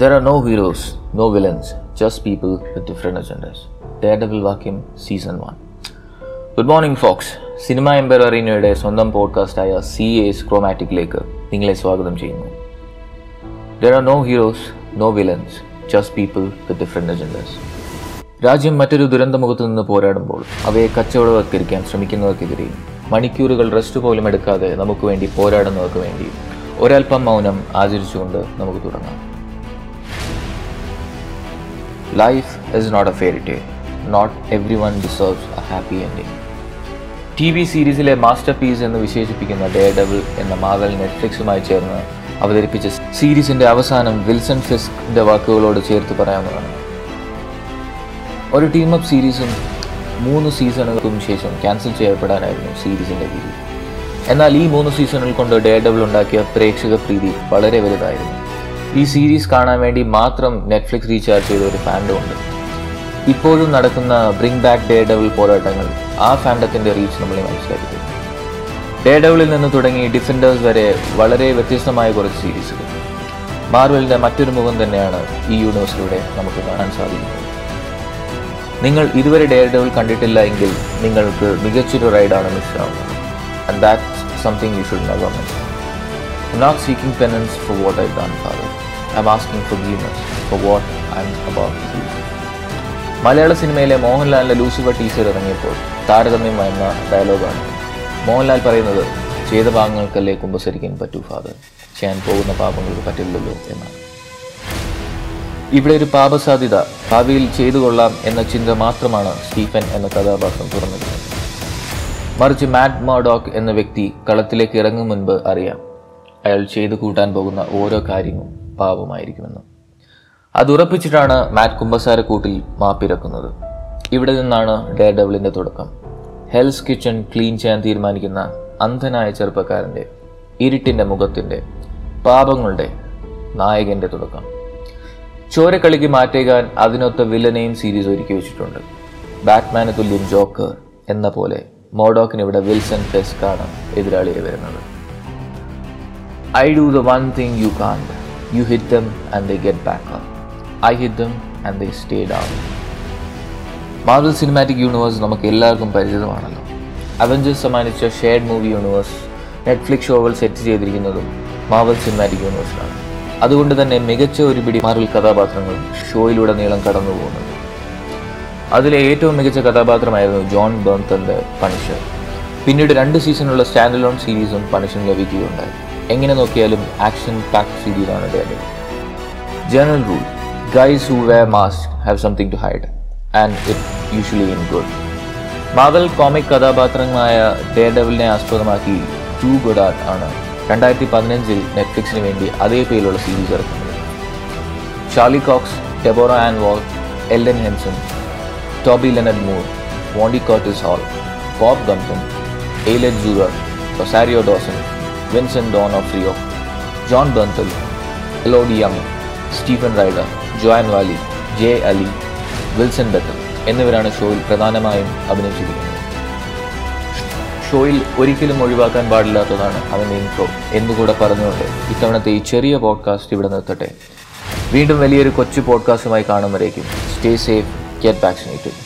There are no heroes, no villains, just people with different agendas. Daredevil വാക്യം season one good morning folks cinema empire സ്വന്തം സ്വന്തം പോഡ്കാസ്റ്റായ C S ക്രോമാറ്റിക്കിലേക്ക് നിങ്ങളെ സ്വാഗതം ചെയ്യുന്നു. There are no heroes no villains just people with different agendas രാജ്യം മറ്റൊരു ദുരന്തമുഖത്ത് നിന്ന് പോരാടുമ്പോൾ അവയെ കച്ചവടവൽക്കരിക്കാൻ ശ്രമിക്കുന്നവർക്കെതിരെയും മണിക്കൂറുകൾ റെസ്റ്റ് പോലും എടുക്കാതെ നമുക്ക് വേണ്ടി പോരാടുന്നവർക്ക് വേണ്ടി ഒരൽപ്പം മൗനം ആചരിച്ചുകൊണ്ട് നമുക്ക് തുടങ്ങാം. Is not a fairy tale not everyone deserves a happy ending T V സീരീസിലെ മാസ്റ്റർ പീസ് എന്ന് വിശേഷിപ്പിക്കുന്ന ഡേ ഡബിൾ എന്ന മാവൽ നെറ്റ്ഫ്ലിക്സുമായി ചേർന്ന് അവതരിപ്പിച്ച സീരീസിന്റെ അവസാനം വിൽസൺ ഫിസ്കിന്റെ വാക്കുകളോട് ചേർത്ത് പറയാവുന്നതാണ്. ഒരു ടീം അപ്പ് സീരീസും മൂന്ന് സീസണുകൾക്കും ശേഷം ക്യാൻസൽ ചെയ്യപ്പെടാനായിരുന്നു സീരീസിന്റെ വിധി. എന്നാൽ ഈ മൂന്ന് സീസണുകൾ കൊണ്ട് ഡേ ഡബിൾ ഉണ്ടാക്കിയ പ്രേക്ഷക പ്രീതി വളരെ വലുതായിരുന്നു. ഈ സീരീസ് കാണാൻ വേണ്ടി മാത്രം നെറ്റ്ഫ്ലിക്സ് റീചാർജ് ചെയ്ത ഒരു ഫാൻഡും ഉണ്ട്. ഇപ്പോഴും നടക്കുന്ന ബ്രിങ് ബാക്ക് ഡേ ഡബിൾ പോരാട്ടങ്ങൾ ആ ഫാൻഡത്തിന്റെ റീച്ച് നമ്മളെ മനസ്സിലാക്കി ഡേ ഡബിളിൽ നിന്ന് തുടങ്ങി ഡിഫൻഡേഴ്സ് വരെ വളരെ വ്യത്യസ്തമായ കുറച്ച് സീരീസുകൾ മാർവലിന്റെ മറ്റൊരു മുഖം തന്നെയാണ് ഈ യൂണിവേഴ്സിലൂടെ നമുക്ക് കാണാൻ സാധിക്കുന്നത്. നിങ്ങൾ ഇതുവരെ ഡേ ഡബിൾ കണ്ടിട്ടില്ല എങ്കിൽ നിങ്ങൾക്ക് മികച്ചൊരു റൈഡാണ് മിസ് ആവുന്നത് and that's something you should never miss I'm not seeking penance for what I've. I'm asking for what what I'm about to do മലയാള സിനിമയിലെ മോഹൻലാലിന്റെ ലൂസിഫർ ടീച്ചർ ഇറങ്ങിയപ്പോൾ താരതമ്യം എന്ന ഡയലോഗാണ്. മോഹൻലാൽ പറയുന്നത് ചെയ്ത ഭാഗങ്ങൾക്കല്ലേ കുമ്പസരിക്കാൻ പറ്റൂ ഫാദർ ചെയ്യാൻ പോകുന്ന പാപങ്ങൾക്ക് പറ്റില്ലല്ലോ എന്നാണ്. ഇവിടെ ഒരു പാപസാധ്യത ഭാവിയിൽ ചെയ്തു കൊള്ളാം എന്ന ചിന്ത മാത്രമാണ് സ്റ്റീഫൻ എന്ന കഥാപാത്രം തുറന്നിരുന്നത് മറിച്ച് മാറ്റ് മർഡോക്ക് എന്ന വ്യക്തി കളത്തിലേക്ക് ഇറങ്ങും മുൻപ് അറിയാം അയാൾ ചെയ്തു കൂട്ടാൻ പോകുന്ന ഓരോ കാര്യവും പാപമായിരിക്കുമെന്ന്. അത് ഉറപ്പിച്ചിട്ടാണ് മാറ്റ് കുമ്പസാരക്കൂട്ടിൽ മാപ്പിരക്കുന്നത് ഇവിടെ നിന്നാണ് ഡേ ഡബിളിന്റെ തുടക്കം. ഹെൽസ് കിച്ചൺ ക്ലീൻ ചെയ്യാൻ തീരുമാനിക്കുന്ന അന്ധനായ ചെറുപ്പക്കാരന്റെ ഇരുട്ടിന്റെ മുഖത്തിന്റെ പാപങ്ങളുടെ നായകന്റെ തുടക്കം. ചോരക്കളിക്ക് മാറ്റേകാൻ അതിനൊത്ത വില്ലനെയും സീരീസ് ഒരുക്കി വെച്ചിട്ടുണ്ട്. ബാറ്റ്മാന് തുല്യം ജോക്കർ എന്ന പോലെ മോഡോക്കിന് ഇവിടെ വിൽസൺ ഫെസ്കാണ് എതിരാളിയെ വരുന്നത്. I do the one thing you can't. You hit them and they get back up. I hit them and they stay down. Marvel Cinematic Universe നമുക്ക് എല്ലാവർക്കും പരിചിതമാണല്ലോ അവഞ്ചേഴ്സ് സമ്മാനിച്ച ഷെയർഡ് മൂവി യൂണിവേഴ്സ് നെറ്റ്ഫ്ലിക്സ് ഷോകൾ set ചെയ്തിരിക്കുന്നതും Marvel cinematic യൂണിവേഴ്സിലാണ് അതുകൊണ്ട് തന്നെ മികച്ച ഒരു പിടി മാർവൽ കഥാപാത്രങ്ങൾ ഷോയിലൂടെ നീളം കടന്നു പോകുന്നുണ്ട് അതിലെ ഏറ്റവും മികച്ച കഥാപാത്രമായിരുന്നു ജോൺ ബേൺതന്റെ പണിഷർ പിന്നീട് രണ്ട് സീസണുള്ള സ്റ്റാൻഡ് ലോൺ സീരീസും പണിഷൻ ലഭിക്കുകയുണ്ടായി. എങ്ങനെ നോക്കിയാലും action pack സീരീസാണ് Daredevil general rule guys who wear mask have something to hide and it usually in good Marvel comic കഥാപാത്രങ്ങളായ ഡേ ഡെവലിനെ ആസ്പദമാക്കി ടു ഗുഡാർട്ട് ആണ് രണ്ടായിരത്തി പതിനഞ്ചിൽ നെറ്റ്ഫ്ലിക്സിന് വേണ്ടി അതേ പേരിലുള്ള സീരീസ് ഇറക്കുന്നത്. Charlie Cox Deborah Ann Woll Elden Henson Toby Leonard Moore Vondie Curtis Hall Bob Gunton Ayelet Zurer, Rosario Dawson, Vincent Rio Jon Bernthal Elodie Yung Stephen Rider Joanne Whalley Jay Ali Wilson Bethel എന്നിവരാണ് ഷോയിൽ പ്രധാനമായും അഭിനയിച്ചിരിക്കുന്നത്. ഷോയിൽ ഒരിക്കലും ഒഴിവാക്കാൻ പാടില്ലാത്തതാണ് അവന്റെ intro എന്നുകൂടെ പറഞ്ഞുകൊണ്ട് ഇത്തവണത്തെ ഈ ചെറിയ പോഡ്കാസ്റ്റ് ഇവിടെ നിർത്തട്ടെ. വീണ്ടും വലിയൊരു കൊച്ചു പോഡ്കാസ്റ്റുമായി കാണുമ്പോഴേക്കും. Stay safe get vaccinated